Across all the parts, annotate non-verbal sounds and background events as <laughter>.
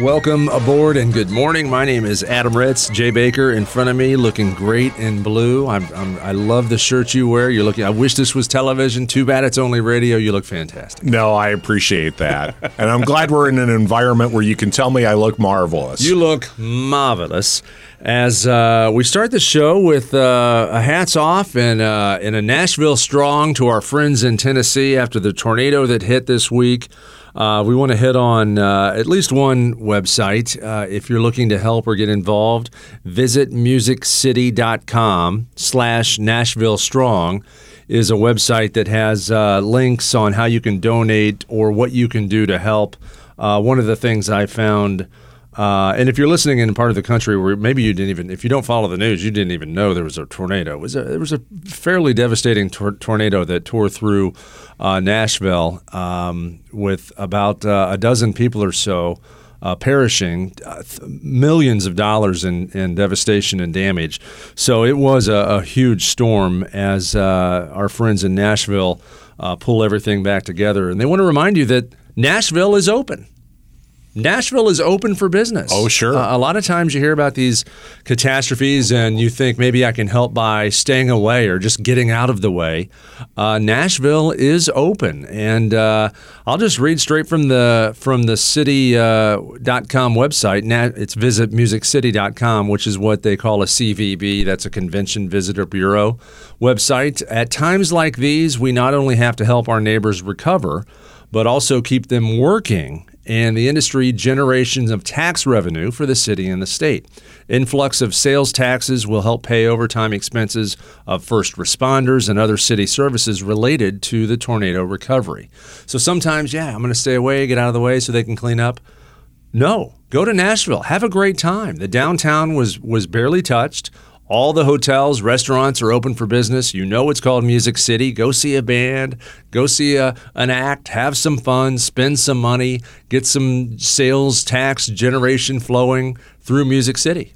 Welcome aboard and good morning. My name is Adam Ritz. Jay Baker in front of me, looking great in blue. I'm, I'm, i love the shirt you wear. You're looking. I wish this was television. Too bad it's only radio. You look fantastic. No, I appreciate that, <laughs> and I'm glad we're in an environment where you can tell me I look marvelous. You look marvelous. As uh, we start the show with uh, a hats off and uh, and a Nashville strong to our friends in Tennessee after the tornado that hit this week. Uh, we want to hit on uh, at least one website. Uh, if you're looking to help or get involved, visit musiccity.com slash Nashville Strong is a website that has links on how you can donate or what you can do to help. One of the things I found – uh, and if you're listening in part of the country where maybe you didn't even, if you don't follow the news, you didn't even know there was a tornado. It was a, there was a fairly devastating tor- tornado that tore through uh, Nashville um, with about uh, a dozen people or so uh, perishing, uh, th- millions of dollars in, in, devastation and damage. So it was a, a huge storm as uh, our friends in Nashville pull everything back together. And they want to remind you that Nashville is open. Nashville is open for business. Oh, sure. Uh, a lot of times you hear about these catastrophes and you think maybe I can help by staying away or just getting out of the way. Uh, Nashville is open, and uh, I'll just read straight from the from the city.com uh, website. It's visitmusiccity.com, which is what they call a CVB. That's a Convention Visitor Bureau website. At times like these, we not only have to help our neighbors recover, but also keep them working and the industry generations of tax revenue for the city and the state. Influx of sales taxes will help pay overtime expenses of first responders and other city services related to the tornado recovery. So sometimes, yeah, I'm going to stay away, get out of the way so they can clean up. No, go to Nashville. Have a great time. The downtown was was barely touched. All the hotels, restaurants are open for business. You know it's called Music City. Go see a band, go see a, an act, have some fun, spend some money, get some sales tax generation flowing through Music City.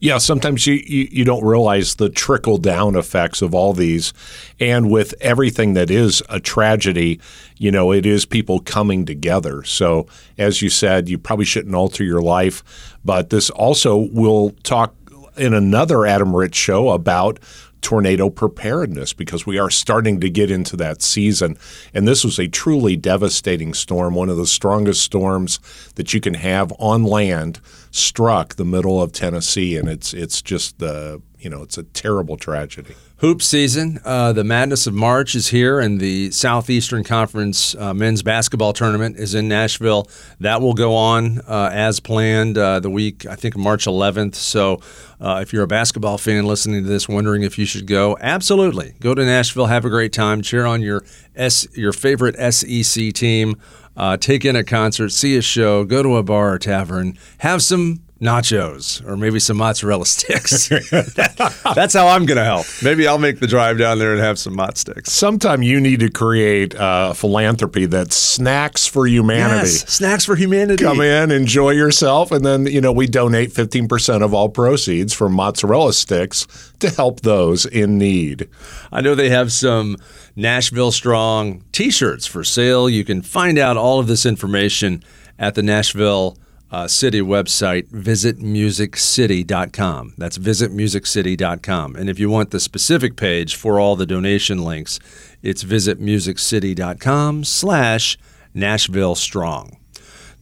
Yeah, sometimes you, you, you, don't realize the trickle down effects of all these. And with everything that is a tragedy, you know, it is people coming together. So, as you said, you probably shouldn't alter your life. But this also will talk in another Adam Ritz show about tornado preparedness because we are starting to get into that season. And this was a truly devastating storm, one of the strongest storms that you can have on land struck the middle of Tennessee. And it's it's just the you know, it's a terrible tragedy. Hoop season, uh, the madness of March is here, and the Southeastern Conference uh, men's basketball tournament is in Nashville. That will go on uh, as planned uh, the week, I think, March 11th. So, uh, if you're a basketball fan listening to this, wondering if you should go, absolutely. Go to Nashville, have a great time, cheer on your S, your favorite SEC team. Uh, take in a concert, see a show, go to a bar or tavern, have some nachos or maybe some mozzarella sticks. <laughs> <laughs> That's how I'm going to help. Maybe I'll make the drive down there and have some mott sticks. Sometime you need to create uh, a philanthropy that's snacks for humanity. Yes, snacks for humanity. Come in, enjoy yourself, and then you know we donate 15% of all proceeds from mozzarella sticks to help those in need. I know they have some Nashville Strong t-shirts for sale. You can find out all of this information at the Nashville uh, city website, visitmusiccity.com. That's visitmusiccity.com. And if you want the specific page for all the donation links, it's visitmusiccity.com slash Nashville Strong.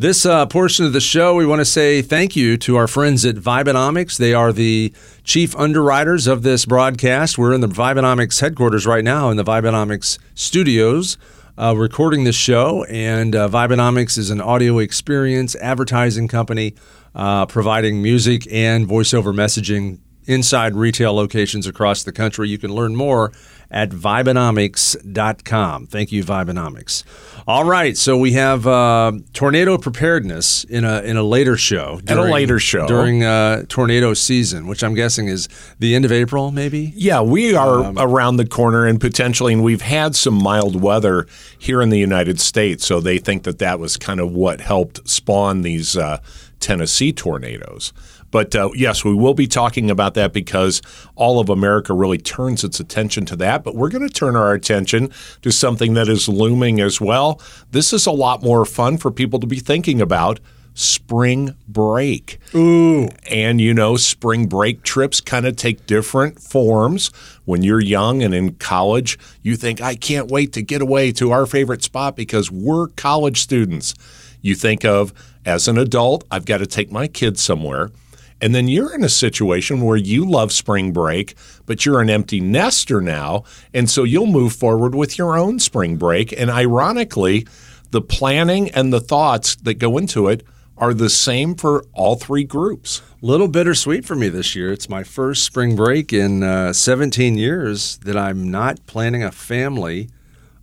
This uh, portion of the show, we want to say thank you to our friends at Vibenomics. They are the chief underwriters of this broadcast. We're in the Vibenomics headquarters right now in the Vibenomics studios uh, recording this show. And uh, Vibenomics is an audio experience advertising company uh, providing music and voiceover messaging inside retail locations across the country. You can learn more at Vibenomics.com. Thank you, Vibenomics. All right, so we have uh, tornado preparedness in a in a later show. At a later show. during uh, tornado season, which I'm guessing is the end of April, maybe. Yeah, we are around the corner and potentially, and we've had some mild weather here in the United States. So they think that that was kind of what helped spawn these uh, Tennessee tornadoes. But uh, yes, we will be talking about that because all of America really turns its attention to that. But we're going to turn our attention to something that is looming as well. This is a lot more fun for people to be thinking about spring break. Ooh. And you know, spring break trips kind of take different forms. When you're young and in college, you think, I can't wait to get away to our favorite spot because we're college students. You think of, as an adult, I've got to take my kids somewhere. And then you're in a situation where you love spring break, but you're an empty nester now. And so you'll move forward with your own spring break. And ironically, the planning and the thoughts that go into it are the same for all three groups. Little bittersweet for me this year. It's my first spring break in uh, 17 years that I'm not planning a family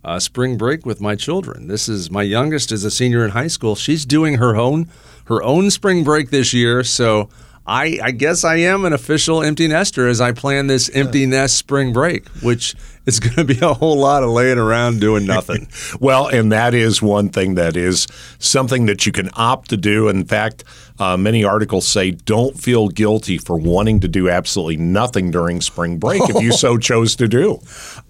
uh, spring break with my children. This is my youngest is a senior in high school. She's doing her own her own spring break this year, so I, I guess I am an official empty nester as I plan this empty nest spring break, which is <laughs> going to be a whole lot of laying around doing nothing. <laughs> Well, and that is one thing that is something that you can opt to do. In fact, uh, many articles say don't feel guilty for wanting to do absolutely nothing during spring break if you so <laughs> chose to do.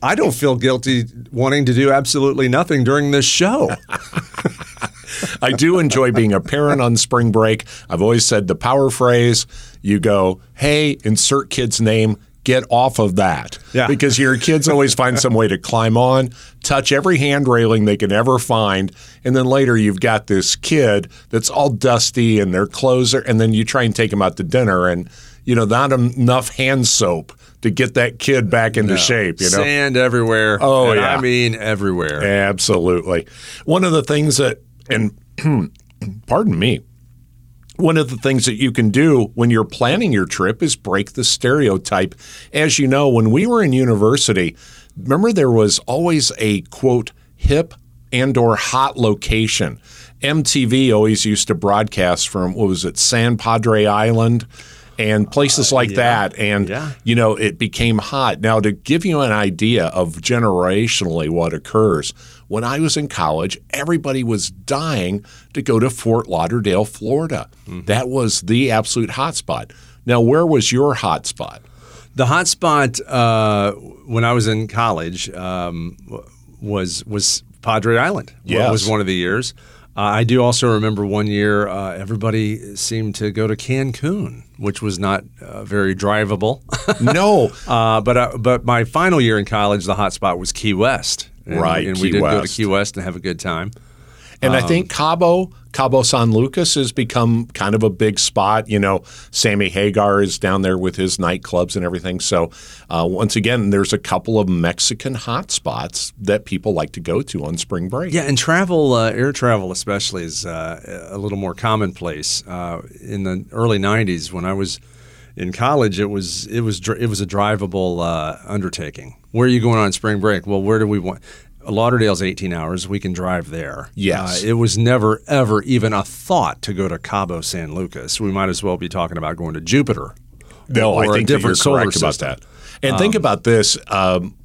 I don't feel guilty wanting to do absolutely nothing during this show. I do enjoy being a parent on spring break. I've always said the power phrase you go, hey, insert kid's name, get off of that. Yeah. Because your kids always find some way to climb on, touch every hand railing they can ever find. And then later you've got this kid that's all dusty and their clothes are, and then you try and take them out to dinner and, you know, not enough hand soap to get that kid back into shape, you know? Sand everywhere. Oh, yeah. I mean everywhere. Absolutely. One of the things that, and <clears throat> pardon me, one of the things that you can do when you're planning your trip is break the stereotype. As you know, when we were in university, remember there was always a quote hip and or hot location. MTV always used to broadcast from what was it, San Padre Island and places uh, like that. And Yeah. you know, it became hot. Now, to give you an idea of generationally what occurs, when I was in college, everybody was dying to go to Fort Lauderdale, Florida. That was the absolute hotspot. Now, where was your hotspot? The hotspot uh, when I was in college um, was was Padre Island. Yes. was one of the years. Uh, I do also remember one year uh, everybody seemed to go to Cancun, which was not uh, very drivable. <laughs> No. uh, but uh, but my final year in college, the hotspot was Key West. And, Right, and Key we did go to Key West and have a good time. And Um, I think Cabo, Cabo San Lucas has become kind of a big spot. You know, Sammy Hagar is down there with his nightclubs and everything. So, uh, once again, there's a couple of Mexican hotspots that people like to go to on spring break. Yeah, and travel, uh, air travel especially, is uh, a little more commonplace. Uh, in the early '90s, when I was in college, it was it was it was a drivable uh, undertaking. Where are you going on spring break? Well, where do we want? Lauderdale's 18 hours. We can drive there. Yes. Uh, it was never ever even a thought to go to Cabo San Lucas. We might as well be talking about going to Jupiter. No, or I a think you're different solar correct about that. And think about this. Um,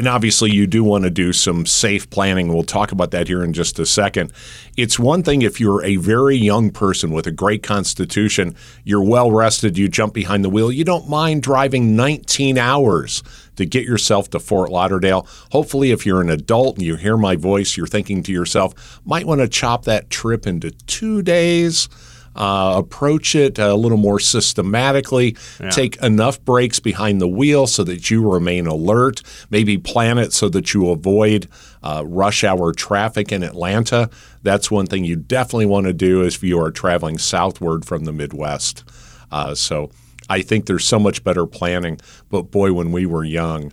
and obviously, you do want to do some safe planning. We'll talk about that here in just a second. It's one thing if you're a very young person with a great constitution, you're well rested, you jump behind the wheel, you don't mind driving 19 hours to get yourself to Fort Lauderdale. Hopefully, if you're an adult and you hear my voice, you're thinking to yourself, might want to chop that trip into two days uh, approach it a little more systematically, take enough breaks behind the wheel so that you remain alert, maybe plan it so that you avoid uh, rush hour traffic in Atlanta. That's one thing you definitely want to do if you are traveling southward from the Midwest. Uh, so I think there's so much better planning. But boy, when we were young,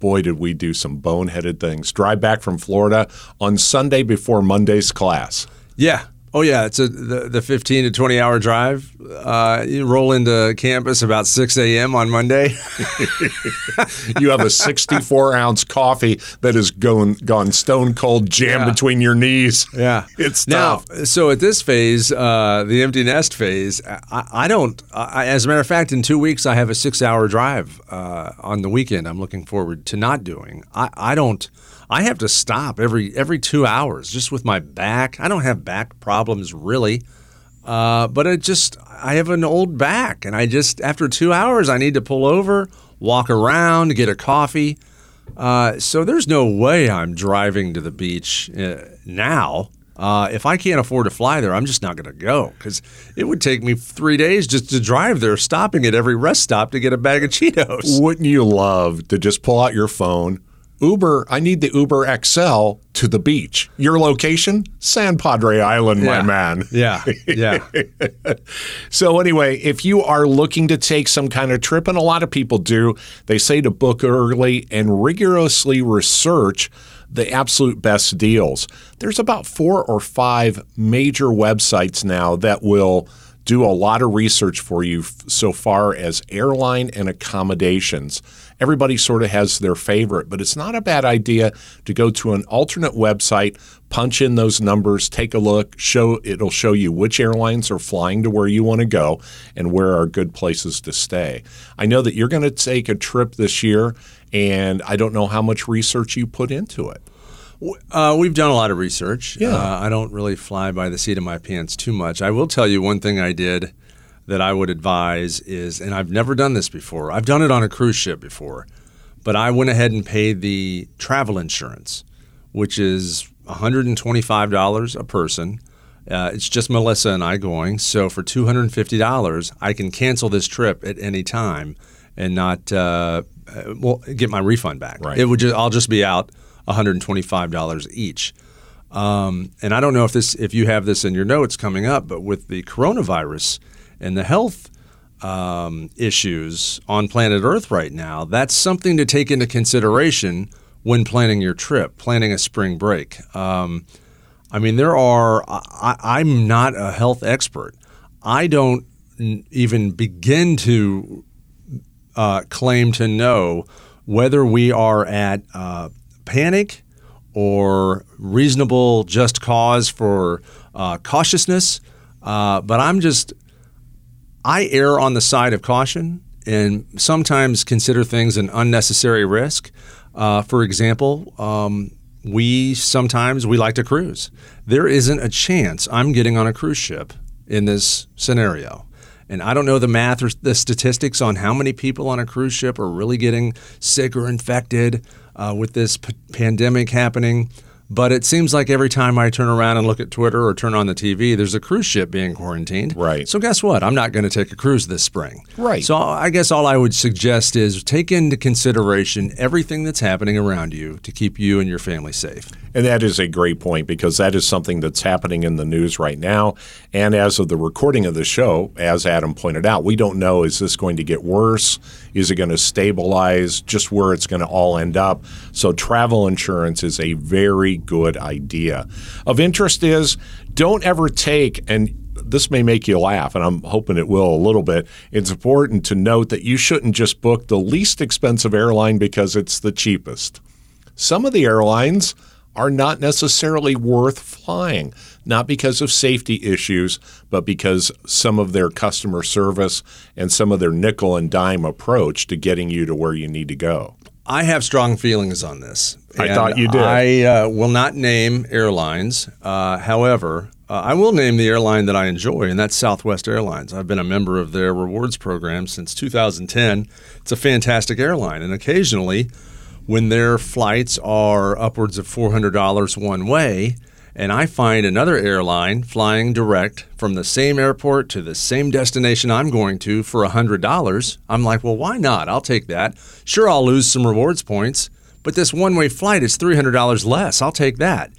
boy, did we do some boneheaded things. Drive back from Florida on Sunday before Monday's class. Yeah. Oh yeah, it's a the, the fifteen to twenty hour drive. Uh, you roll into campus about six a.m. on Monday. <laughs> you have a sixty-four ounce coffee that has gone gone stone cold, jammed Yeah. between your knees. Yeah, It's now. So at this phase, uh, the empty nest phase, I, I don't. I, as a matter of fact, in two weeks, I have a six-hour drive uh, on the weekend. I'm looking forward to not doing. I, I don't. I have to stop every every two hours just with my back. I don't have back problems really, uh, but I just I have an old back, and I just after two hours I need to pull over, walk around, get a coffee. Uh, so there's no way I'm driving to the beach uh, now. Uh, if I can't afford to fly there, I'm just not going to go because it would take me three days just to drive there, stopping at every rest stop to get a bag of Cheetos. Wouldn't you love to just pull out your phone? Uber, I need the Uber XL to the beach. Your location? San Padre Island, my man. Yeah, yeah. <laughs> So, anyway, if you are looking to take some kind of trip, and a lot of people do, they say to book early and rigorously research the absolute best deals. There's about four or five major websites now that will do a lot of research for you so far as airline and accommodations. Everybody sort of has their favorite, but it's not a bad idea to go to an alternate website, punch in those numbers, take a look, show it'll show you which airlines are flying to where you want to go and where are good places to stay. I know that you're going to take a trip this year and I don't know how much research you put into it. Uh, we've done a lot of research. Yeah. Uh, I don't really fly by the seat of my pants too much. I will tell you one thing I did that I would advise is, and I've never done this before. I've done it on a cruise ship before, but I went ahead and paid the travel insurance, which is $125 a person. Uh, it's just Melissa and I going. So for $250, I can cancel this trip at any time and not uh, uh, well get my refund back. Right. It would just I'll just be out $125 each. Um, and I don't know if this if you have this in your notes coming up, but with the coronavirus and the health um, issues on planet Earth right now, that's something to take into consideration when planning your trip, planning a spring break. Um, I mean, there are. I, I'm not a health expert. I don't even begin to uh, claim to know whether we are at uh, panic or reasonable just cause for uh, cautiousness. Uh, but I'm just, I err on the side of caution and sometimes consider things an unnecessary risk. Uh, for example, um, we sometimes we like to cruise. There isn't a chance I'm getting on a cruise ship in this scenario. And I don't know the math or the statistics on how many people on a cruise ship are really getting sick or infected uh, with this p- pandemic happening. But it seems like every time I turn around and look at Twitter or turn on the TV, there's a cruise ship being quarantined. Right. So guess what? I'm not going to take a cruise this spring. Right. So I guess all I would suggest is take into consideration everything that's happening around you to keep you and your family safe. And that is a great point because that is something that's happening in the news right now. And as of the recording of the show, as Adam pointed out, we don't know is this going to get worse? Is it going to stabilize? Just where it's going to all end up. So, travel insurance is a very good idea. Of interest is don't ever take, and this may make you laugh, and I'm hoping it will a little bit. It's important to note that you shouldn't just book the least expensive airline because it's the cheapest. Some of the airlines are not necessarily worth flying, not because of safety issues, but because some of their customer service and some of their nickel and dime approach to getting you to where you need to go. I have strong feelings on this. I thought you did. I uh, will not name airlines. Uh, however, uh, I will name the airline that I enjoy, and that's Southwest Airlines. I've been a member of their rewards program since 2010. It's a fantastic airline, and occasionally, when their flights are upwards of $400 one way, and I find another airline flying direct from the same airport to the same destination I'm going to for $100, I'm like, well, why not? I'll take that. Sure, I'll lose some rewards points, but this one way flight is $300 less. I'll take that.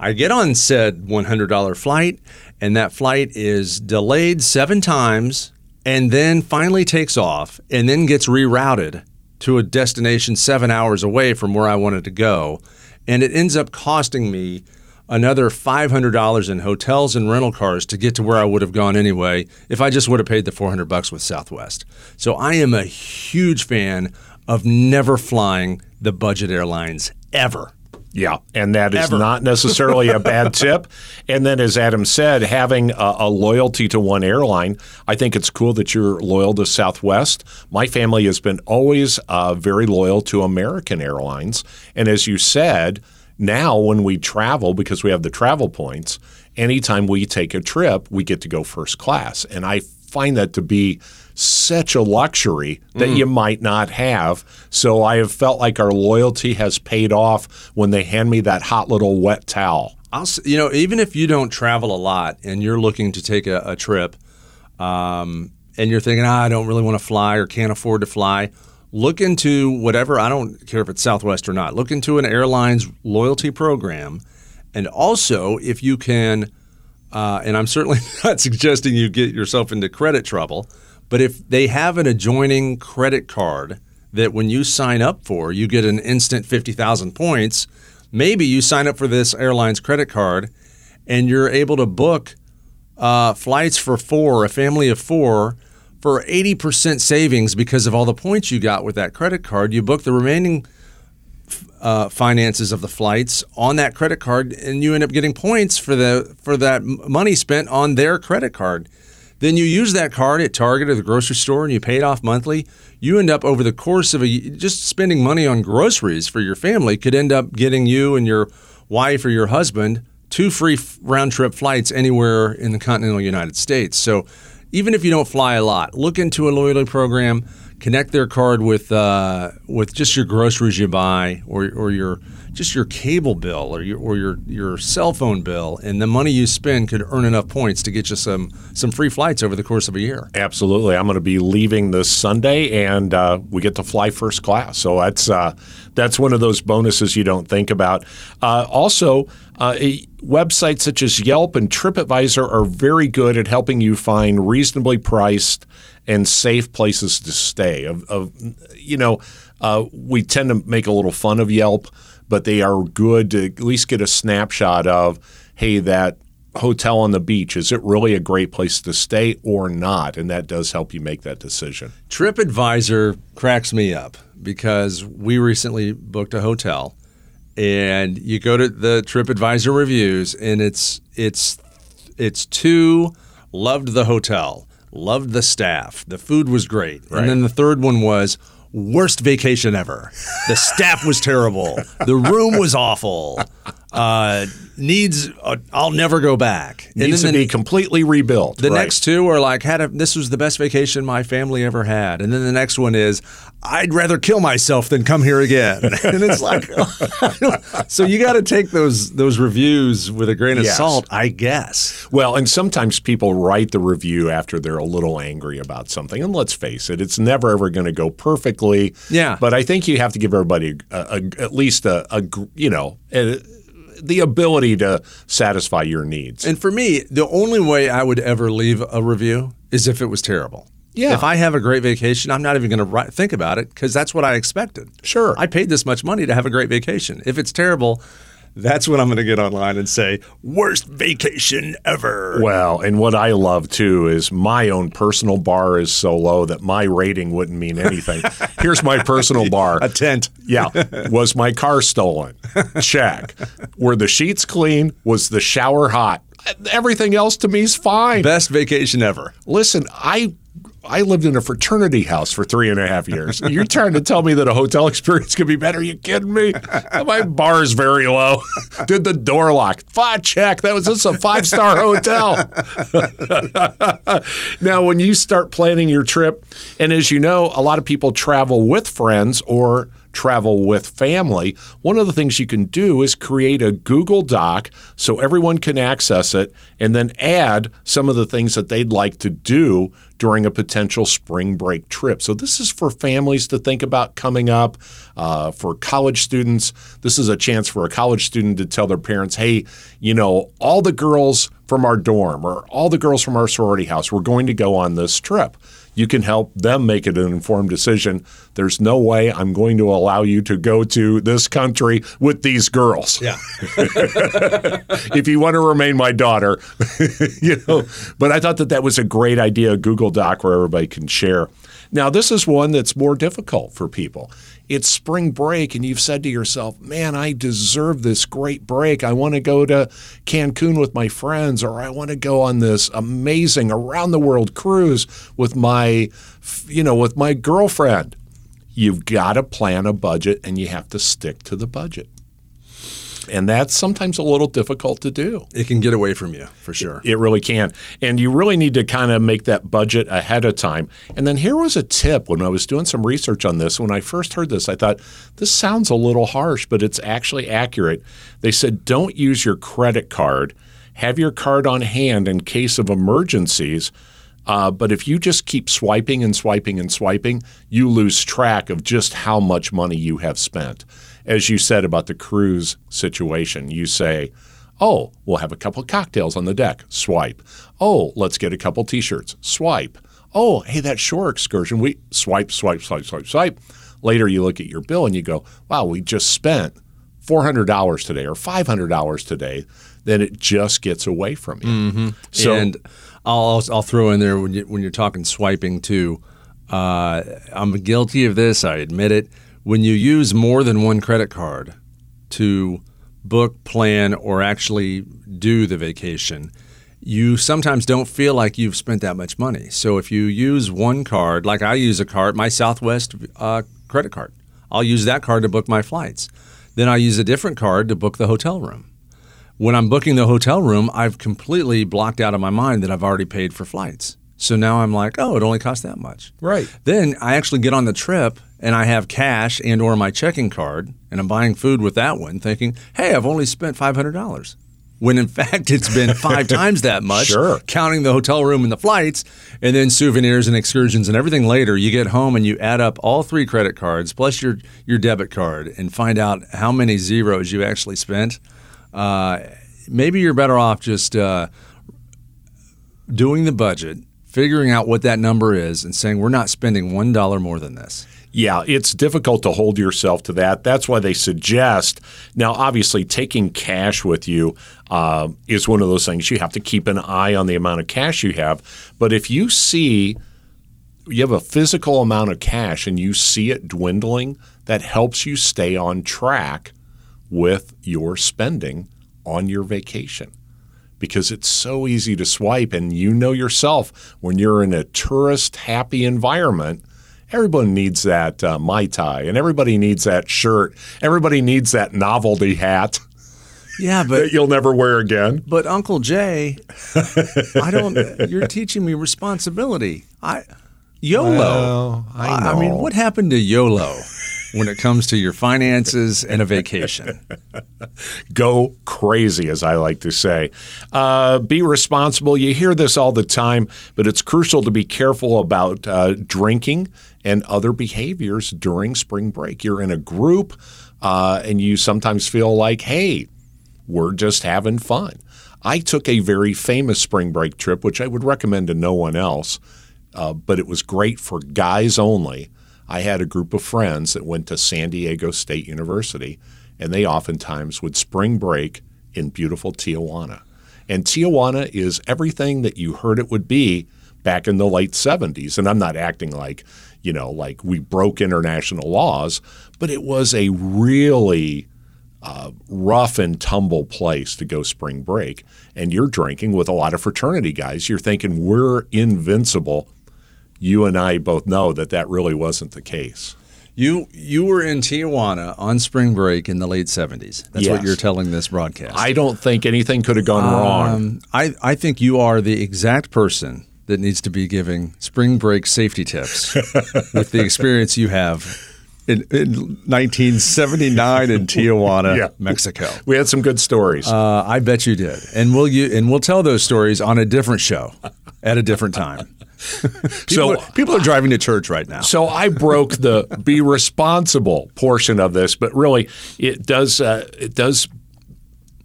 I get on said $100 flight, and that flight is delayed seven times and then finally takes off and then gets rerouted to a destination seven hours away from where I wanted to go. And it ends up costing me another $500 in hotels and rental cars to get to where I would have gone anyway if I just would have paid the 400 bucks with Southwest. So I am a huge fan of never flying the budget airlines ever. Yeah, and that is Ever. not necessarily a bad <laughs> tip. And then, as Adam said, having a, a loyalty to one airline, I think it's cool that you're loyal to Southwest. My family has been always uh, very loyal to American Airlines. And as you said, now when we travel, because we have the travel points, anytime we take a trip, we get to go first class. And I find that to be such a luxury that you might not have. So I have felt like our loyalty has paid off when they hand me that hot little wet towel. I'll, you know, even if you don't travel a lot and you're looking to take a, a trip, um, and you're thinking, ah, I don't really want to fly or can't afford to fly, look into whatever. I don't care if it's Southwest or not. Look into an airline's loyalty program, and also if you can. Uh, and I'm certainly <laughs> not suggesting you get yourself into credit trouble, but if they have an adjoining credit card that when you sign up for, you get an instant 50,000 points, maybe you sign up for this airline's credit card and you're able to book uh, flights for four, a family of four, for 80% savings because of all the points you got with that credit card. You book the remaining uh, finances of the flights on that credit card, and you end up getting points for the for that money spent on their credit card. Then you use that card at Target or the grocery store, and you pay it off monthly. You end up over the course of a just spending money on groceries for your family could end up getting you and your wife or your husband two free round trip flights anywhere in the continental United States. So even if you don't fly a lot, look into a loyalty program connect their card with uh, with just your groceries you buy or, or your just your cable bill or your or your your cell phone bill and the money you spend could earn enough points to get you some some free flights over the course of a year. Absolutely. I'm going to be leaving this Sunday, and uh, we get to fly first class. So that's uh, that's one of those bonuses you don't think about. Uh, also, uh, websites such as Yelp and TripAdvisor are very good at helping you find reasonably priced and safe places to stay. Of, of you know, uh, we tend to make a little fun of Yelp, but they are good to at least get a snapshot of, hey, that hotel on the beach is it really a great place to stay or not? And that does help you make that decision. TripAdvisor cracks me up because we recently booked a hotel and you go to the TripAdvisor reviews and it's it's it's two loved the hotel, loved the staff, the food was great. And then the third one was worst vacation ever. The staff was terrible. The room was awful. Uh, needs uh, I'll never go back. And needs then to the- be completely rebuilt the right. next two are like had a, this was the best vacation my family ever had, and then the next one is I'd rather kill myself than come here again. <laughs> and it's like, <laughs> so you got to take those those reviews with a grain of Yes. salt, I guess. well and sometimes people write the review after they're a little angry about something and let's face it it's never ever going to go perfectly Yeah. but i think you have to give everybody a, a, at least a, a you know a, the ability to satisfy your needs And for me, the only way I would ever leave a review is if it was terrible. Yeah. If I have a great vacation, I'm not even going to think about it because that's what I expected. Sure. I paid this much money to have a great vacation. If it's terrible, that's when I'm going to get online and say, worst vacation ever. Well, and what I love too is my own personal bar is so low that my rating wouldn't mean anything. <laughs> Here's my personal bar. A tent. Yeah. Was my car stolen? Check. Were the sheets clean? Was the shower hot? Everything else to me is fine. Best vacation ever. Listen, I I lived in a fraternity house for three and a half years. <laughs> You're trying to tell me that a hotel experience could be better? Are you kidding me? <laughs> My bar is very low. <laughs> Did the door lock? Five check. That was just a five star hotel. now, when you start planning your trip, and as you know, a lot of people travel with friends or travel with family, one of the things you can do is create a Google Doc so everyone can access it and then add some of the things that they'd like to do during a potential spring break trip. So, this is for families to think about coming up, uh, for college students. This is a chance for a college student to tell their parents, hey, you know, all the girls from our dorm or all the girls from our sorority house, we're going to go on this trip you can help them make it an informed decision. There's no way I'm going to allow you to go to this country with these girls. Yeah. <laughs> if you want to remain my daughter, <laughs> you know. But I thought that that was a great idea, a Google Doc where everybody can share. Now, this is one that's more difficult for people it's spring break and you've said to yourself, man, I deserve this great break. I want to go to Cancun with my friends, or I want to go on this amazing around the world cruise with my, you know, with my girlfriend. You've got to plan a budget and you have to stick to the budget. And that's sometimes a little difficult to do. It can get away from you for sure. It really can. And you really need to kind of make that budget ahead of time. And then here was a tip when I was doing some research on this. When I first heard this, I thought, this sounds a little harsh, but it's actually accurate. They said, don't use your credit card. Have your card on hand in case of emergencies. Uh, but if you just keep swiping and swiping and swiping, you lose track of just how much money you have spent as you said about the cruise situation, you say, oh, we'll have a couple cocktails on the deck, swipe. Oh, let's get a couple t shirts, swipe. Oh, hey, that shore excursion, we swipe, swipe, swipe, swipe, swipe. Later, you look at your bill and you go, wow, we just spent $400 today or $500 today. Then it just gets away from you. Mm-hmm. So, and I'll, I'll throw in there when, you, when you're talking swiping too. Uh, I'm guilty of this, I admit it when you use more than one credit card to book, plan, or actually do the vacation, you sometimes don't feel like you've spent that much money. So if you use one card, like I use a card, my Southwest uh, credit card, I'll use that card to book my flights. Then I use a different card to book the hotel room. When I'm booking the hotel room, I've completely blocked out of my mind that I've already paid for flights. So now I'm like, oh, it only costs that much. Right. Then I actually get on the trip and I have cash and or my checking card and I'm buying food with that one thinking, "Hey, I've only spent $500." When in <laughs> fact it's been 5 <laughs> times that much, sure. counting the hotel room and the flights and then souvenirs and excursions and everything later. You get home and you add up all three credit cards plus your your debit card and find out how many zeros you actually spent. Uh, maybe you're better off just uh, doing the budget figuring out what that number is and saying we're not spending one dollar more than this. Yeah, it's difficult to hold yourself to that. That's why they suggest. Now, obviously, taking cash with you uh, is one of those things you have to keep an eye on the amount of cash you have. But if you see you have a physical amount of cash and you see it dwindling, that helps you stay on track with your spending on your vacation because it's so easy to swipe. And you know yourself when you're in a tourist happy environment, everyone needs that uh, Mai Tai and everybody needs that shirt. Everybody needs that novelty hat. Yeah, but that you'll never wear again. But Uncle Jay, I don't. <laughs> You're teaching me responsibility. I YOLO. Well, I, I mean, what happened to YOLO? When it comes to your finances and a vacation. <laughs> Go crazy, as I like to say. Uh, be responsible. You hear this all the time, but it's crucial to be careful about uh, drinking and other behaviors during spring break. You're in a group uh, and you sometimes feel like, hey, we're just having fun. I took a very famous spring break trip, which I would recommend to no one else, uh, but it was great for guys only I had a group of friends that went to San Diego State University, and they oftentimes would spring break in beautiful Tijuana. And Tijuana is everything that you heard it would be back in the late 70s. And I'm not acting like, you know, like we broke international laws, but it was a really uh, rough and tumble place to go spring break. And you're drinking with a lot of fraternity guys. You're thinking we're invincible you and I both know that that really wasn't the case. You you were in Tijuana on spring break in the late 70s. That's yes. what you're telling this broadcast. I don't think anything could have gone um, wrong. I, I think you are the exact person that needs to be giving spring break safety tips <laughs> with the experience you have in, in 1979 in Tijuana, yeah. Mexico. We had some good stories. Uh, I bet you did, and we'll you and we'll tell those stories on a different show at a different time. <laughs> People, so are, people are driving to church right now. so I broke the be responsible portion of this, but really it does uh, it does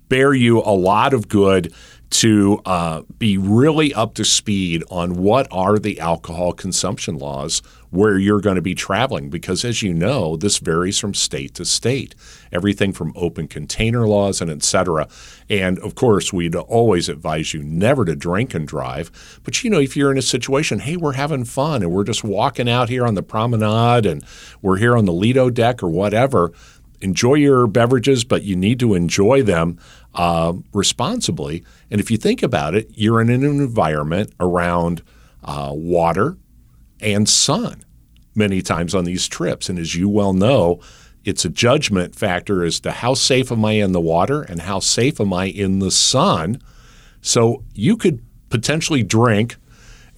bear you a lot of good to uh, be really up to speed on what are the alcohol consumption laws where you're going to be traveling. Because as you know this varies from state to state. Everything from open container laws and et cetera. And of course we'd always advise you never to drink and drive. But you know if you're in a situation hey we're having fun and we're just walking out here on the promenade and we're here on the lido deck or whatever enjoy your beverages, but you need to enjoy them uh, responsibly. And if you think about it, you're in an environment around uh, water and sun many times on these trips. And as you well know, it's a judgment factor as to how safe am I in the water and how safe am I in the sun. So you could potentially drink.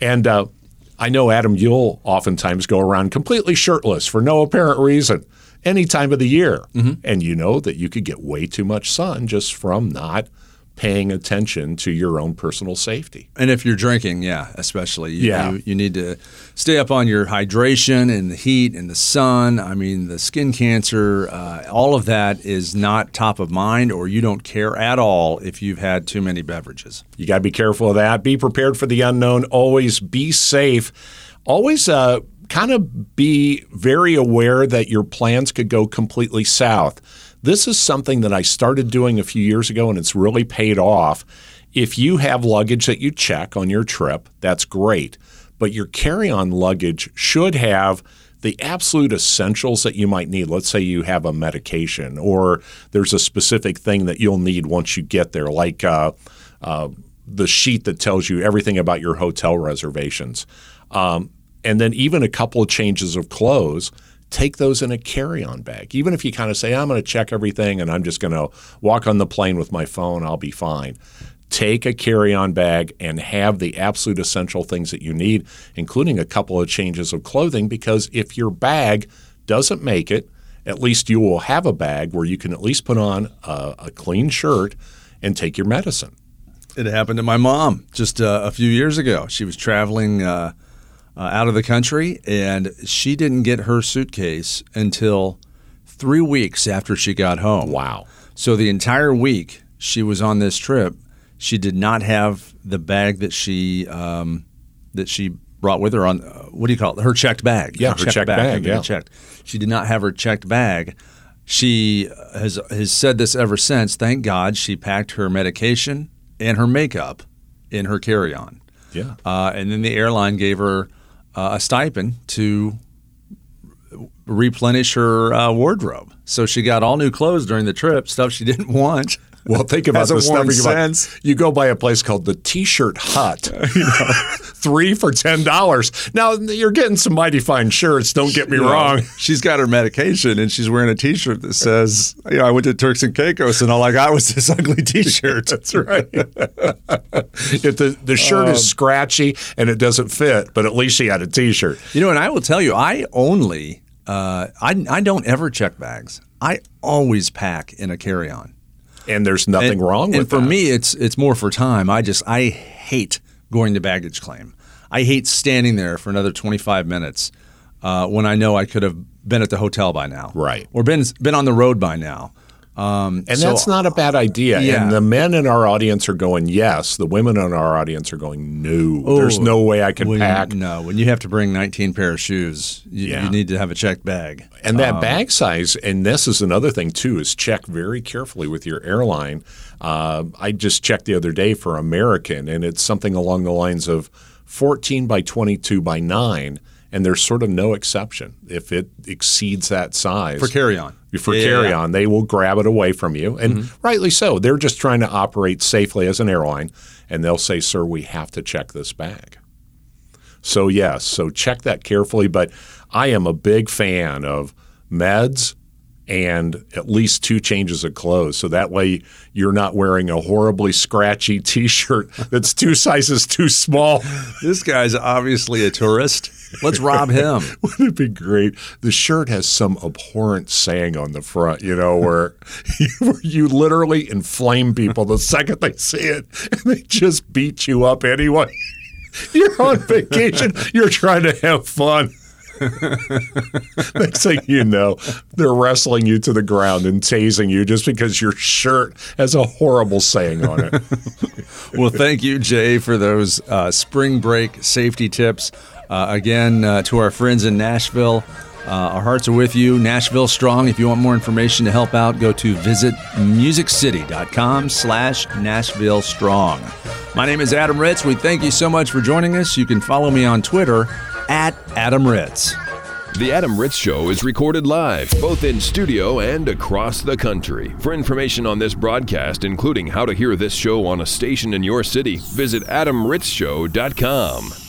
And uh, I know, Adam, you'll oftentimes go around completely shirtless for no apparent reason any time of the year. And you know that you could get way too much sun just from not paying attention to your own personal safety. And if you're drinking, yeah, especially, you, Yeah. you, you need to stay up on your hydration and the heat and the sun. I mean, the skin cancer, uh, all of that is not top of mind, or you don't care at all if you've had too many beverages. You got to be careful of that. Be prepared for the unknown. Always be safe. Always uh, kind of be very aware that your plans could go completely south. This is something that I started doing a few years ago and it's really paid off. If you have luggage that you check on your trip, that's great. But your carry on luggage should have the absolute essentials that you might need. Let's say you have a medication or there's a specific thing that you'll need once you get there, like uh, uh, the sheet that tells you everything about your hotel reservations. Um, and then even a couple of changes of clothes, take those in a carry on bag. Even if you kind of say, I'm going to check everything and I'm just going to walk on the plane with my phone, I'll be fine. Take a carry on bag and have the absolute essential things that you need, including a couple of changes of clothing, because if your bag doesn't make it, at least you will have a bag where you can at least put on a, a clean shirt and take your medicine. It happened to my mom just uh, a few years ago. She was traveling uh, uh, out of the country, and she didn't get her suitcase until three weeks after she got home. Wow. So the entire week she was on this trip, she did not have the bag that she um, that she brought with her on. Uh, what do you call it? Her checked bag. Yeah, her checked bag, Everything yeah. checked. She did not have her checked bag. She has has said this ever since. Thank God she packed her medication and her makeup in her carry on. Yeah. Uh, and then the airline gave her uh, a stipend to replenish her uh, wardrobe. So she got all new clothes during the trip, stuff she <laughs> didn't want. Well, think about the stuff you buy. since. You go by a place called the T-shirt Hut, <laughs> you know, three for ten dollars. Now you're getting some mighty fine shirts. Don't get me You know, wrong. <laughs> She's got her medication and she's wearing a T-shirt that says, "You know, I went to Turks and Caicos and all I got was this ugly T-shirt." <laughs> That's right. if the the shirt Um, is scratchy and it doesn't fit, but at least she had a T-shirt. You know, and I will tell you, I only, uh, I, I don't ever check bags. I always pack in a carry-on. And there's nothing and, wrong and with for that. me, it's it's more for time. I just I hate going to baggage claim. I hate standing there for another 25 minutes uh, when I know I could have been at the hotel by now, Right. Or been been on the road by now. Um, And so- that's not a bad idea. Yeah. And the men in our audience are going, yes. The women in our audience are going, no. There's no way I can when, pack. No, when you have to bring 19 pair of shoes, you, Yeah. you need to have a checked bag. And that bag size, and this is another thing too, is check very carefully with your airline. Uh, I just checked the other day for American, and it's something along the lines of 14 by 22 by 9, and there's sort of no exception if it exceeds that size. for carry-on. For Yeah, carry. Mm-hmm. on, they will grab it away from you, and rightly so. They're just trying to operate safely as an airline, and they'll say, "Sir, we have to check this bag." So yes, so check that carefully. But I am a big fan of meds and at least two changes of clothes, so that way you're not wearing a horribly scratchy <laughs> T-shirt that's two sizes too small. This guy's obviously a tourist. Let's rob him. <laughs> Wouldn't it be great? The shirt has some abhorrent saying on the front, you know, where you, <laughs> where you literally inflame people the second they see it, and they just beat you up anyway. <laughs> You're on vacation. You're trying to have fun. Next thing you know, they're wrestling you to the ground and tasing you just because your shirt has a horrible saying on it. well, thank you, Jay, for those uh, spring break safety tips. Uh, again, uh, to our friends in Nashville, uh, our hearts are with you. Nashville Strong. If you want more information to help out, go to visitmusiccity.com slash Nashville Strong. My name is Adam Ritz. We thank you so much for joining us. You can follow me on Twitter at Adam Ritz. The Adam Ritz Show is recorded live, both in studio and across the country. For information on this broadcast, including how to hear this show on a station in your city, visit adamritzshow.com.